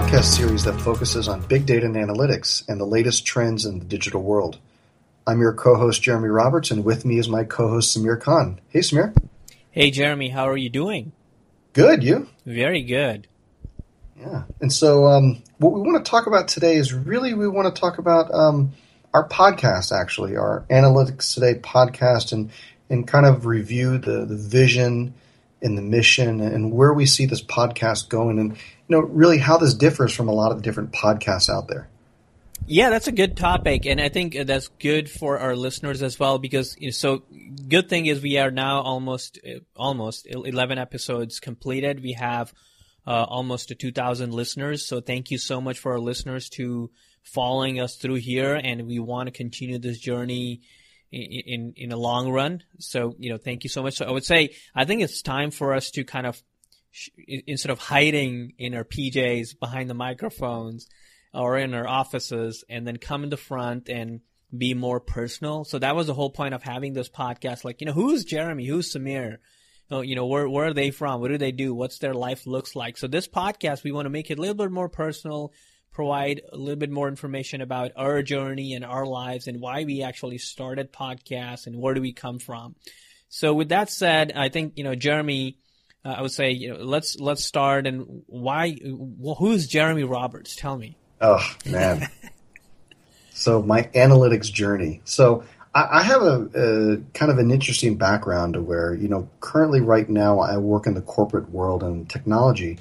podcast series that focuses on big data and analytics and the latest trends in the digital world. I'm your co-host Jeremy Roberts, and with me is my co-host Sameer Khan. Hey, Sameer. Hey, Jeremy. How are you doing? Good. You? Very good. Yeah. And so, um, what we want to talk about today is really we want to talk about um, our podcast, actually, our Analytics Today podcast, and and kind of review the the vision and the mission and where we see this podcast going, and you know, really how this differs from a lot of the different podcasts out there. Yeah, that's a good topic, and I think that's good for our listeners as well because you know, so good thing is we are now almost almost eleven episodes completed. We have uh, almost to two thousand listeners, so thank you so much for our listeners to following us through here, and we want to continue this journey in, in a long run. So you know, thank you so much. So I would say I think it's time for us to kind of instead of hiding in our PJs behind the microphones or in our offices and then come in the front and be more personal. So that was the whole point of having this podcast. Like, you know, who's Jeremy? Who's Sameer? Oh, you know, where, where are they from? What do they do? What's their life looks like? So this podcast, we want to make it a little bit more personal, provide a little bit more information about our journey and our lives and why we actually started podcasts and where do we come from. So with that said, I think, you know, Jeremy, uh, I would say, you know, let's, let's start and why, well, who's Jeremy Roberts? Tell me. Oh man. so my analytics journey. So I, I have a, a, kind of an interesting background to where you know currently right now I work in the corporate world and technology,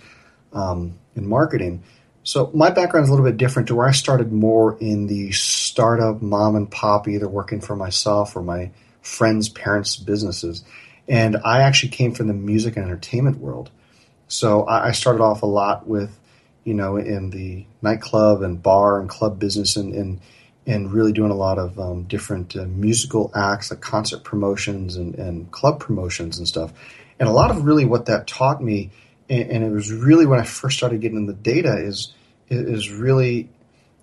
um, in marketing. So my background is a little bit different to where I started more in the startup mom and pop, either working for myself or my friends' parents' businesses. And I actually came from the music and entertainment world. So I, started off a lot with you know, in the nightclub and bar and club business and, and, and really doing a lot of um, different uh, musical acts, like concert promotions and, and club promotions and stuff. And a lot of really what that taught me, and, it was really when I first started getting into the data, is is really,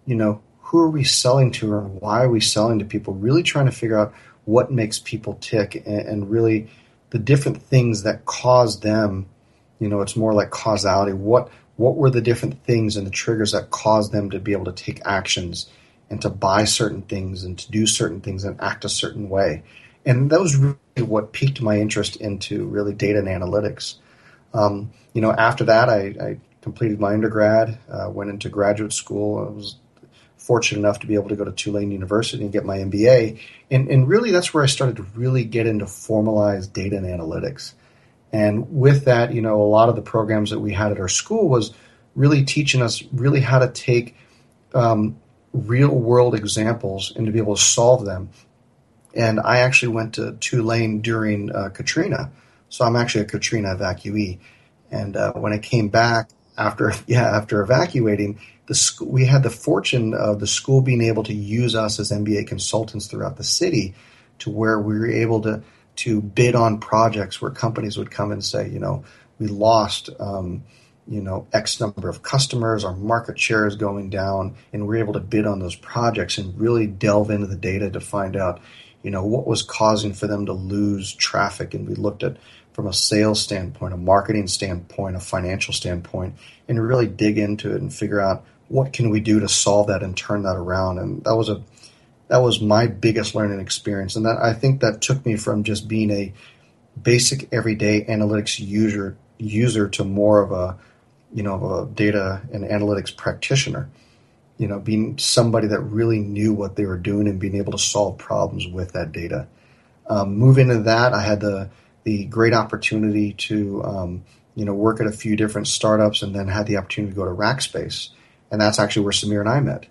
you know, who are we selling to and why are we selling to people? Really trying to figure out what makes people tick and, and really the different things that cause them. You know, it's more like causality. What what were the different things and the triggers that caused them to be able to take actions and to buy certain things and to do certain things and act a certain way. And that was really what piqued my interest into really data and analytics. Um, you know, after that, I, I completed my undergrad, uh, went into graduate school. I was fortunate enough to be able to go to Tulane University and get my MBA. And, and really, that's where I started to really get into formalized data and analytics. And with that, you know, a lot of the programs that we had at our school was really teaching us really how to take um, real world examples and to be able to solve them. And I actually went to Tulane during uh, Katrina, so I'm actually a Katrina evacuee. And uh, when I came back after, yeah, after evacuating, the school, we had the fortune of the school being able to use us as MBA consultants throughout the city, to where we were able to to bid on projects where companies would come and say, you know, we lost, um, you know, X number of customers, our market share is going down, and we're able to bid on those projects and really delve into the data to find out, you know, what was causing for them to lose traffic. And we looked at from a sales standpoint, a marketing standpoint, a financial standpoint, and really dig into it and figure out what can we do to solve that and turn that around. And that was a that was my biggest learning experience, and that I think that took me from just being a basic everyday analytics user user to more of a you know of a data and analytics practitioner. You know, being somebody that really knew what they were doing and being able to solve problems with that data. Um, moving into that, I had the the great opportunity to um, you know work at a few different startups, and then had the opportunity to go to Rackspace, and that's actually where Sameer and I met.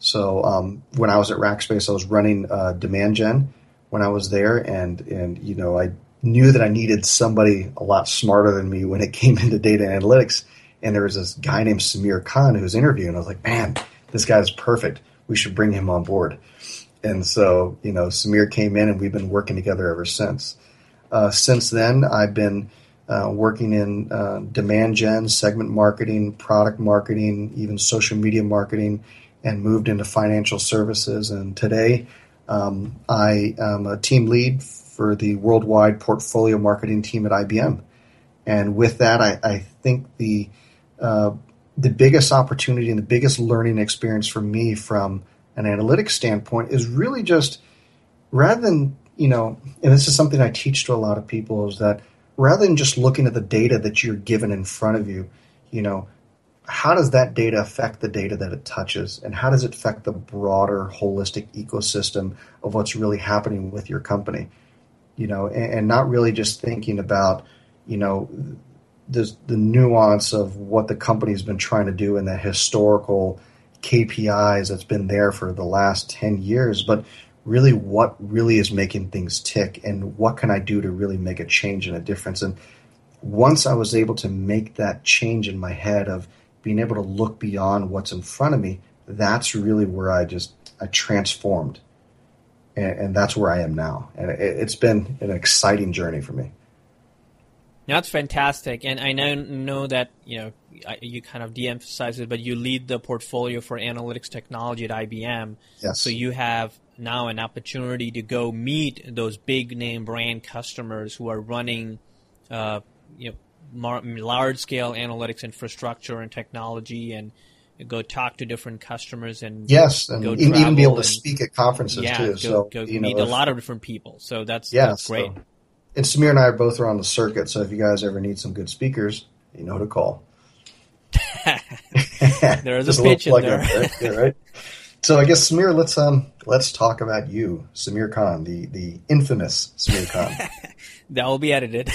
So um, when I was at Rackspace, I was running uh, demand gen when I was there, and and you know I knew that I needed somebody a lot smarter than me when it came into data analytics. And there was this guy named Sameer Khan who was interviewing. I was like, man, this guy is perfect. We should bring him on board. And so you know Sameer came in, and we've been working together ever since. Uh, since then, I've been uh, working in uh, demand gen, segment marketing, product marketing, even social media marketing and moved into financial services. And today, um, I am a team lead for the worldwide portfolio marketing team at IBM. And with that, I, I think the uh, the biggest opportunity and the biggest learning experience for me from an analytics standpoint is really just rather than you know, and this is something I teach to a lot of people is that rather than just looking at the data that you're given in front of you, you know, how does that data affect the data that it touches? And how does it affect the broader holistic ecosystem of what's really happening with your company? You know and, and not really just thinking about you know the, the nuance of what the company's been trying to do and the historical KPIs that's been there for the last 10 years, but really what really is making things tick and what can I do to really make a change and a difference. And once I was able to make that change in my head of being able to look beyond what's in front of me, that's really where I just I transformed, and, and that's where I am now. And it, has been an exciting journey for me. That's fantastic, and I know know that you know you kind of de-emphasize it, but you lead the portfolio for analytics technology at IBM. Yes. So you have now an opportunity to go meet those big name brand customers who are running, uh, you know, large scale analytics infrastructure and technology and go talk to different customers and yes, and even be able to and, speak at conferences yeah, too. Go, so go you meet know, a lot of different people. So that's yeah, that's great. So, and Sameer and I are both around the circuit. So if you guys ever need some good speakers, you know who to call. there is a pitch in there. there. Right. So I guess Sameer, let's um let's talk about you, Sameer Khan, the the infamous Sameer Khan. that will be edited.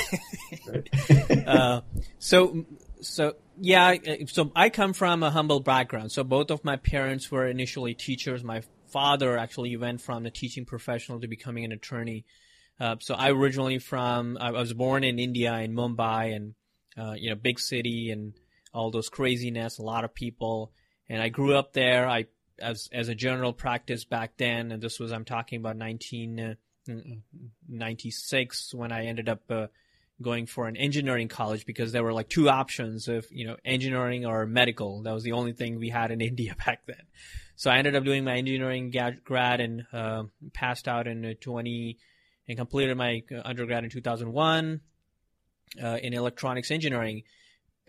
uh, so so yeah, so I come from a humble background. So both of my parents were initially teachers. My father actually went from the teaching professional to becoming an attorney. Uh, so I originally from I was born in India in Mumbai and uh, you know big city and all those craziness, a lot of people, and I grew up there. I as as a general practice back then, and this was I'm talking about 1996 uh, when I ended up uh, going for an engineering college because there were like two options of you know engineering or medical. That was the only thing we had in India back then. So I ended up doing my engineering grad and uh, passed out in 20 and completed my uh, undergrad in 2001 uh, in electronics engineering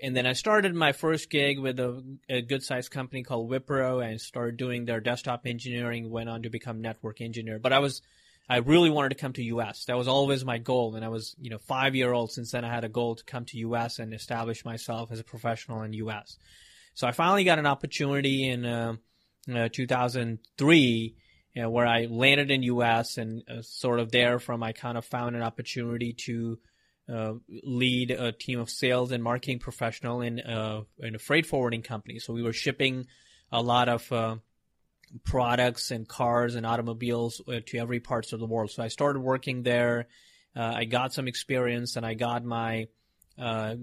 and then I started my first gig with a, a good sized company called Wipro and started doing their desktop engineering, went on to become network engineer. But I was, I really wanted to come to US. That was always my goal. And I was, you know, five year old since then I had a goal to come to US and establish myself as a professional in US. So I finally got an opportunity in uh, uh, 2003 you know, where I landed in US and uh, sort of there from I kind of found an opportunity to uh, lead a team of sales and marketing professional in, uh, in a freight forwarding company. So we were shipping a lot of uh, products and cars and automobiles uh, to every parts of the world. So I started working there. Uh, I got some experience and I got my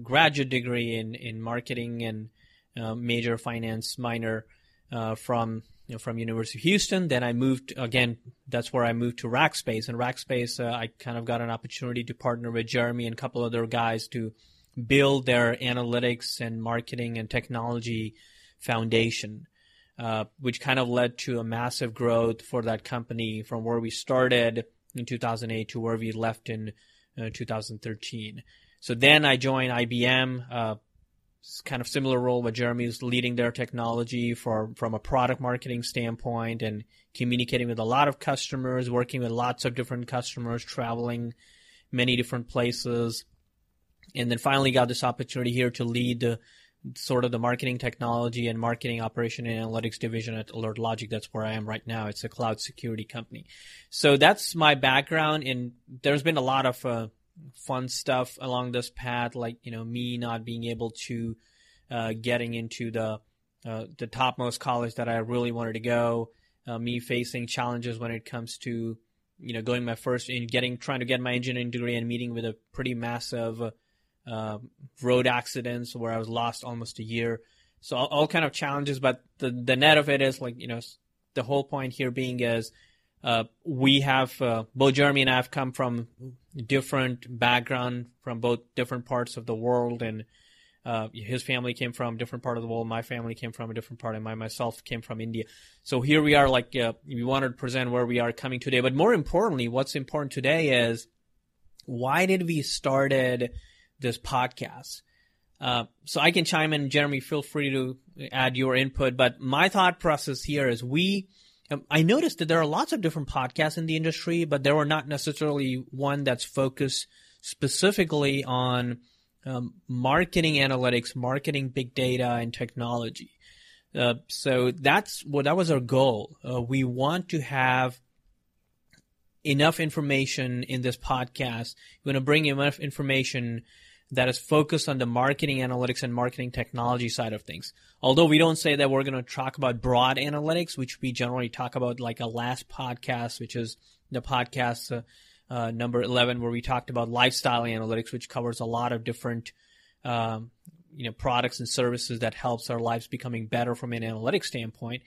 graduate degree in, in marketing and major finance minor from you know, from University of Houston. Then I moved again. That's where I moved to Rackspace. And Rackspace, uh, I kind of got an opportunity to partner with Jeremy and a couple other guys to build their analytics and marketing and technology foundation, uh, which kind of led to a massive growth for that company from where we started in 2008 to where we left in uh, 2013. So then I joined IBM. Kind of similar role where Jeremy's leading their technology for from a product marketing standpoint and communicating with a lot of customers, working with lots of different customers, traveling many different places, and then finally got this opportunity here to lead the, sort of the marketing technology and marketing operation and analytics division at Alert Logic. That's where I am right now. It's a cloud security company. So that's my background, and there's been a lot of uh, fun stuff along this path, like you know me not being able to uh, getting into the uh, the topmost college that I really wanted to go, uh, me facing challenges when it comes to you know going my first in getting trying to get my engineering degree and meeting with a pretty massive uh, road accidents where I was lost almost a year. So all, all kind of challenges, but the the net of it is like you know the whole point here being is uh, we have uh, both Jeremy and I have come from different background from both different parts of the world, and uh, his family came from different part of the world. My family came from a different part, and my myself came from India. So here we are. Like uh, we wanted to present where we are coming today, but more importantly, what's important today is why did we started this podcast. Uh, so I can chime in, Jeremy. Feel free to add your input. But my thought process here is we. Um, I noticed that there are lots of different podcasts in the industry, but there were not necessarily one that's focused specifically on um, marketing analytics, marketing big data, and technology. Uh, so that's what that was our goal. Uh, we want to have enough information in this podcast. We want to bring enough information that is focused on the marketing analytics and marketing technology side of things. Although we don't say that we're going to talk about broad analytics, which we generally talk about like a last podcast, which is the podcast uh, uh, number 11, where we talked about lifestyle analytics, which covers a lot of different, um, you know, products and services that helps our lives becoming better from an analytics standpoint.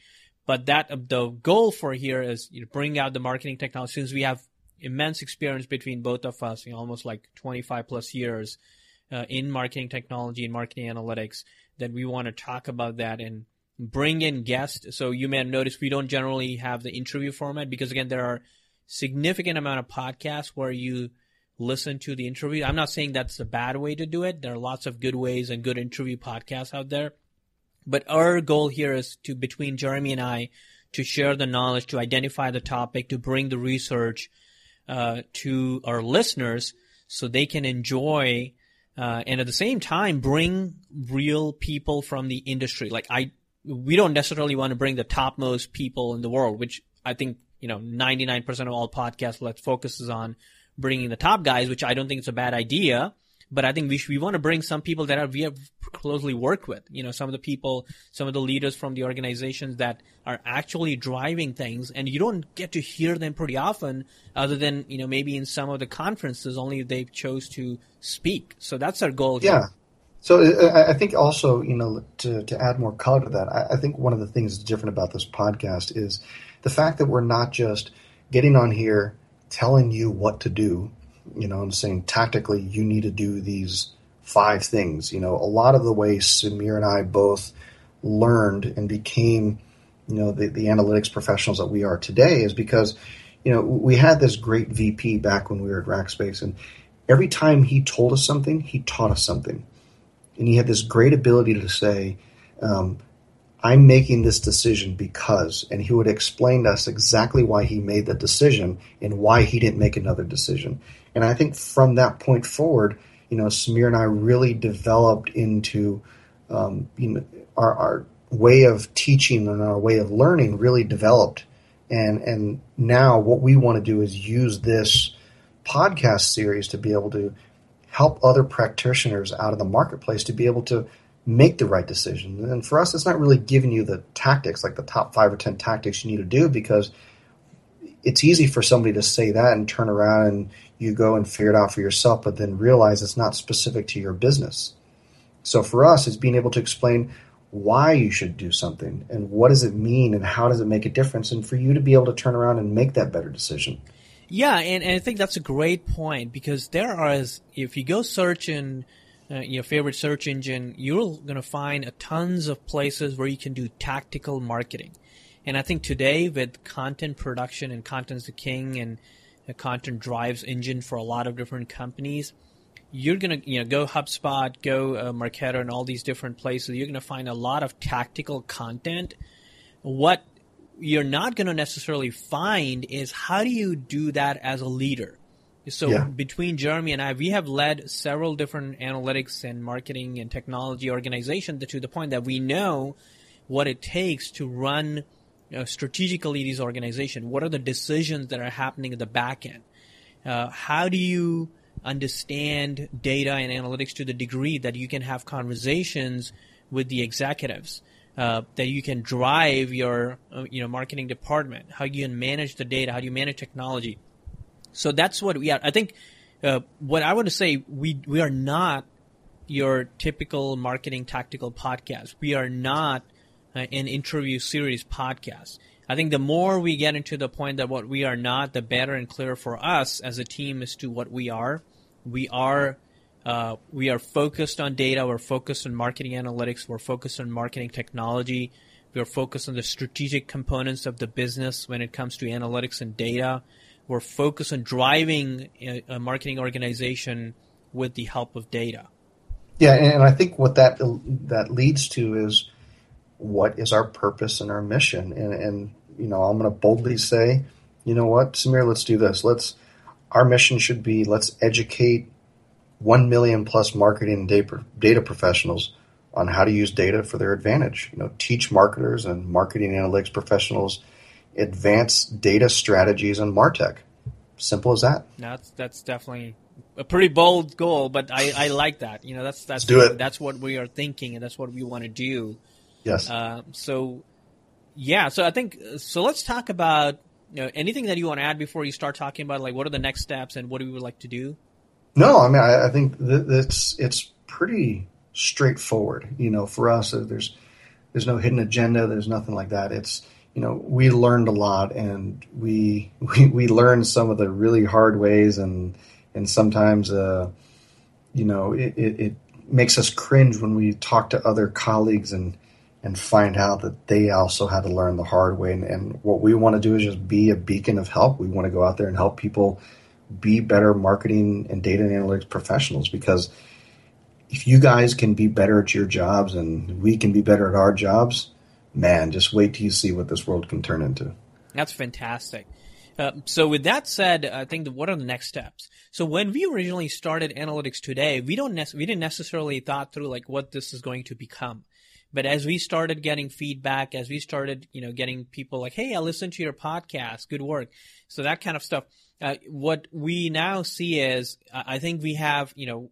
But that the goal for here is you know, bring out the marketing technology since we have immense experience between both of us, you know, almost like 25 plus years uh, in marketing technology and marketing analytics, that we want to talk about that and bring in guests. So you may have noticed we don't generally have the interview format because again, there are significant amount of podcasts where you listen to the interview. I'm not saying that's a bad way to do it. There are lots of good ways and good interview podcasts out there. But our goal here is to, between Jeremy and I, to share the knowledge, to identify the topic, to bring the research uh, to our listeners so they can enjoy uh, and at the same time bring real people from the industry. Like I, we don't necessarily want to bring the topmost people in the world, which I think you know 99% of all podcasts let's focuses on bringing the top guys, which I don't think it's a bad idea but I think we we want to bring some people that are, we have closely worked with. You know, some of the people, some of the leaders from the organizations that are actually driving things, and you don't get to hear them pretty often, other than you know maybe in some of the conferences only they chose to speak. So that's our goal. Here. Yeah. So uh, I think also, you know, to, to add more color to that, I, I think one of the things that's different about this podcast is the fact that we're not just getting on here telling you what to do you know, and saying tactically you need to do these five things. You know, a lot of the ways Sameer and I both learned and became, you know, the, the analytics professionals that we are today is because, you know, we had this great VP back when we were at Rackspace, and every time he told us something, he taught us something. And he had this great ability to say, um, I'm making this decision because, and he would explain to us exactly why he made that decision and why he didn't make another decision. And I think from that point forward, you know, Sameer and I really developed into, um, you know, our, our way of teaching and our way of learning really developed. And, and now what we want to do is use this podcast series to be able to help other practitioners out of the marketplace to be able to make the right decision. And for us, it's not really giving you the tactics, like the top five or 10 tactics you need to do, because it's easy for somebody to say that and turn around and you go and figure it out for yourself, but then realize it's not specific to your business. So for us, it's being able to explain why you should do something and what does it mean and how does it make a difference, and for you to be able to turn around and make that better decision. Yeah, and, and I think that's a great point because there are, if you go search in uh, your favorite search engine, you're going to find a tons of places where you can do tactical marketing. And I think today with content production and content's the king and a content drives engine for a lot of different companies. You're gonna, you know, go HubSpot, go uh, Marketo, and all these different places. You're gonna find a lot of tactical content. What you're not gonna necessarily find is how do you do that as a leader. So yeah. between Jeremy and I, we have led several different analytics and marketing and technology organizations to the point that we know what it takes to run strategically these organizations? What are the decisions that are happening at the back end? Uh, how do you understand data and analytics to the degree that you can have conversations with the executives? Uh, that you can drive your uh, you know marketing department, how you can manage the data, how do you manage technology. So that's what we are. I think uh, what I want to say we we are not your typical marketing tactical podcast. We are not uh, an interview series podcast. I think the more we get into the point that what we are not, the better and clearer for us as a team as to what we are. We are uh, we are focused on data. We're focused on marketing analytics. We're focused on marketing technology. We're focused on the strategic components of the business when it comes to analytics and data. We're focused on driving a, a marketing organization with the help of data. Yeah, and I think what that that leads to is what is our purpose and our mission, and and you know I'm going to boldly say, you know what, Sameer, let's do this. Let's our mission should be let's educate one million plus marketing data, data professionals on how to use data for their advantage. You know, teach marketers and marketing analytics professionals advanced data strategies and martech. Simple as that. That's that's definitely a pretty bold goal, but I, I like that. You know, that's that's do it. that's what we are thinking, and that's what we want to do. Yes. Uh, so, yeah. So I think so. Let's talk about you know, anything that you want to add before you start talking about like what are the next steps and what do we would like to do. No, I mean I, I think that it's it's pretty straightforward. You know, for us, there's there's no hidden agenda. There's nothing like that. It's you know we learned a lot and we we, we learned some of the really hard ways and and sometimes uh, you know it, it, it makes us cringe when we talk to other colleagues and and find out that they also had to learn the hard way and, and what we want to do is just be a beacon of help we want to go out there and help people be better marketing and data and analytics professionals because if you guys can be better at your jobs and we can be better at our jobs man, just wait till you see what this world can turn into. That's fantastic. Uh, so with that said, I think the, what are the next steps? So when we originally started analytics today, we don't we didn't necessarily thought through like what this is going to become. But as we started getting feedback, as we started, you know, getting people like, "Hey, I listened to your podcast. Good work." So that kind of stuff. Uh, what we now see is, I think we have, you know,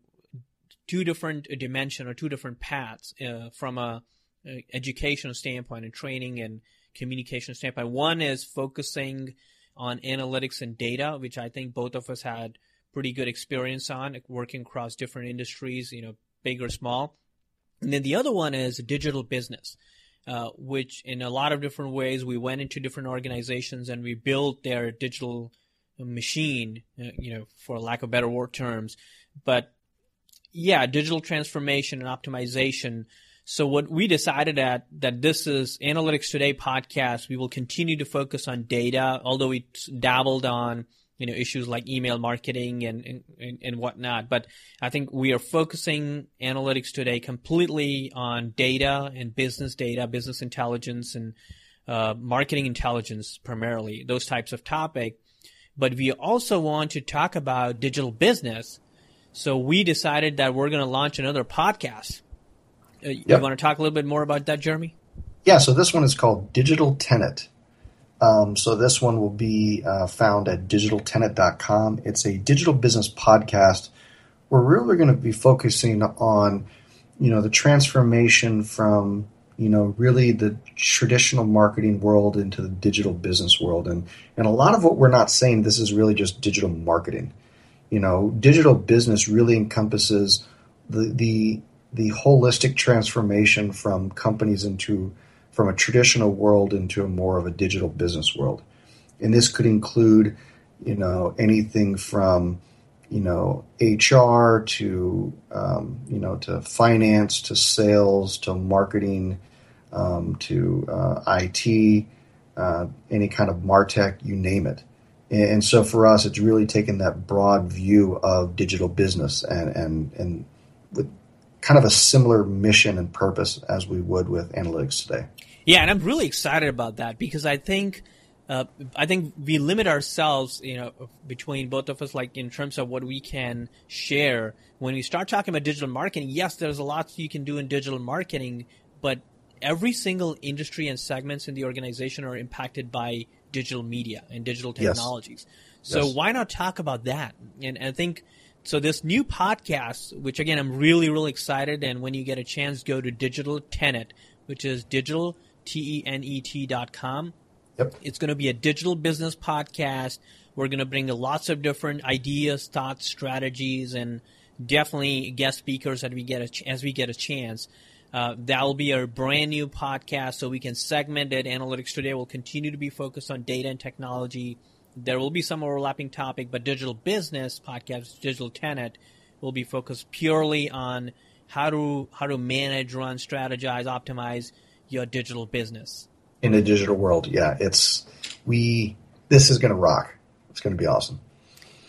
two different dimension or two different paths uh, from a uh, educational standpoint and training and communication standpoint. One is focusing on analytics and data, which I think both of us had pretty good experience on, working across different industries, you know, big or small. And then the other one is digital business, uh, which in a lot of different ways we went into different organizations and we built their digital machine, uh, you know, for lack of better word terms. But yeah, digital transformation and optimization so what we decided at that this is Analytics Today podcast. We will continue to focus on data, although we dabbled on you know issues like email marketing and, and and whatnot. But I think we are focusing Analytics Today completely on data and business data, business intelligence, and uh, marketing intelligence primarily. Those types of topic. But we also want to talk about digital business. So we decided that we're going to launch another podcast uh, you want to talk a little bit more about that, Jeremy? Yeah, so this one is called Digital Tenet. Um, so this one will be uh, found at digitaltenet.com. It's a digital business podcast. We're really going to be focusing on, you know, the transformation from, you know, really the traditional marketing world into the digital business world. And, and a lot of what we're not saying, this is really just digital marketing. You know, digital business really encompasses the, the the holistic transformation from companies into from a traditional world into a more of a digital business world. And this could include, you know, anything from, you know, HR to, um, you know, to finance to sales to marketing um, to uh, IT, uh, any kind of martech, you name it. And so for us, it's really taken that broad view of digital business and and and with kind of a similar mission and purpose as we would with analytics today. Yeah, and I'm really excited about that because I think uh, I think we limit ourselves, you know, between both of us, like in terms of what we can share. When we start talking about digital marketing, yes, there's a lot you can do in digital marketing, but every single industry and segments in the organization are impacted by digital media and digital technologies. Yes. So yes. why not talk about that? And, and I think so this new podcast, which again I'm really really excited, and when you get a chance, go to Digital Tenet, which is digital t e n e t dot com. Yep. It's going to be a digital business podcast. We're going to bring lots of different ideas, thoughts, strategies, and definitely guest speakers as we get a ch- as we get a chance. Uh, that will be a brand new podcast, so we can segment it. Analytics today will continue to be focused on data and technology there will be some overlapping topic, but digital business podcast, digital tenet, will be focused purely on how to how to manage, run, strategize, optimize your digital business in the digital world. Yeah, it's we. This is going to rock. It's going to be awesome.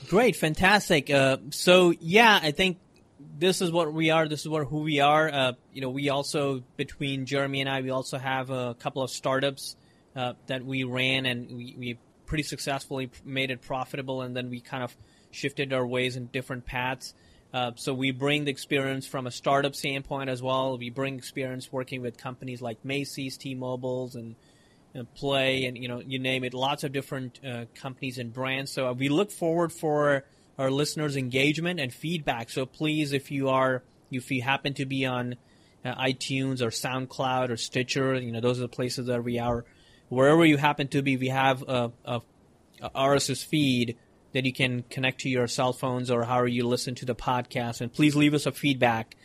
Great, fantastic. Uh, so yeah, I think this is what we are. This is what who we are. Uh, you know, we also between Jeremy and I, we also have a couple of startups uh, that we ran, and we, we pretty successfully made it profitable, and then we kind of shifted our ways in different paths. Uh, so we bring the experience from a startup standpoint as well. We bring experience working with companies like Macy's, T-Mobile's, and, and Play, and you know, you name it. Lots of different uh, companies and brands. So we look forward for our listeners' engagement and feedback. So please, if you are, if you happen to be on uh, iTunes or SoundCloud or Stitcher, you know, those are the places that we are. Wherever you happen to be, we have a, a, RSS feed that you can connect to your cell phones or however you listen to the podcast. And please leave us a feedback.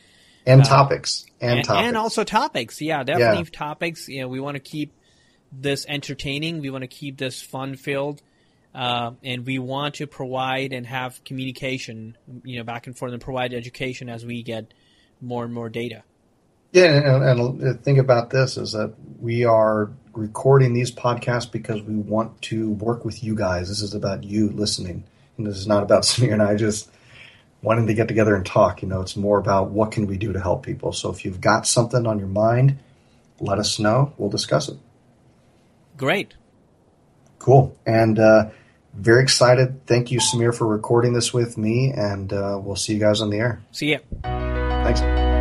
And uh, topics. And, and, topics. And also topics. Yeah, definitely yeah. topics. You know, we want to keep this entertaining. We want to keep this fun filled. Uh, and we want to provide and have communication, you know, back and forth and provide education as we get more and more data. Yeah, and, and the thing about this is that we are recording these podcasts because we want to work with you guys. This is about you listening, and this is not about Sameer and I just wanting to get together and talk. You know, it's more about what can we do to help people. So if you've got something on your mind, let us know. We'll discuss it. Great. Cool. And uh, very excited. Thank you, Sameer, for recording this with me, and uh, we'll see you guys on the air. See ya. Thanks.